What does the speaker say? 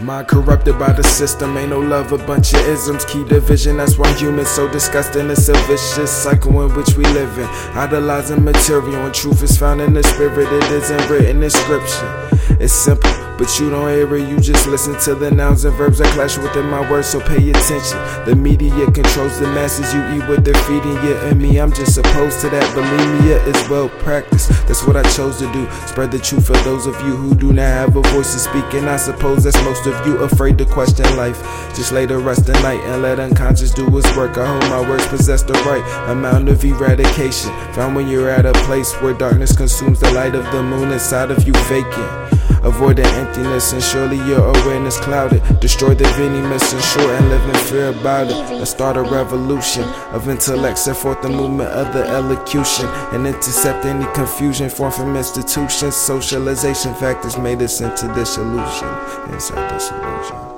Mind corrupted by the system, ain't no love, a bunch of isms. Key division, that's why humans so disgusting. It's a vicious cycle in which we live in. Idolizing material, and truth is found in the spirit, it isn't written in scripture. It's simple, but you don't hear it, you just listen to the nouns and verbs that clash within my words, so pay attention. The media controls the masses, you eat what they're feeding you and me. I'm just opposed to that. Bulimia is well practiced, that's what I chose to do. Spread the truth for those of you who do not have a voice to speak, and I suppose that's most of you afraid to question life. Just lay the rest of night and let unconscious do its work. I hope my words possess the right amount of eradication. Found when you're at a place where darkness consumes the light of the moon inside of you vacant. Avoid the emptiness and surely your awareness clouded. Destroy the venomous and short and live in fear about it. Let's start a revolution of intellect, set forth the movement of the elocution and intercept any confusion formed from institutions. Socialization factors made us into dissolution, inside dissolution.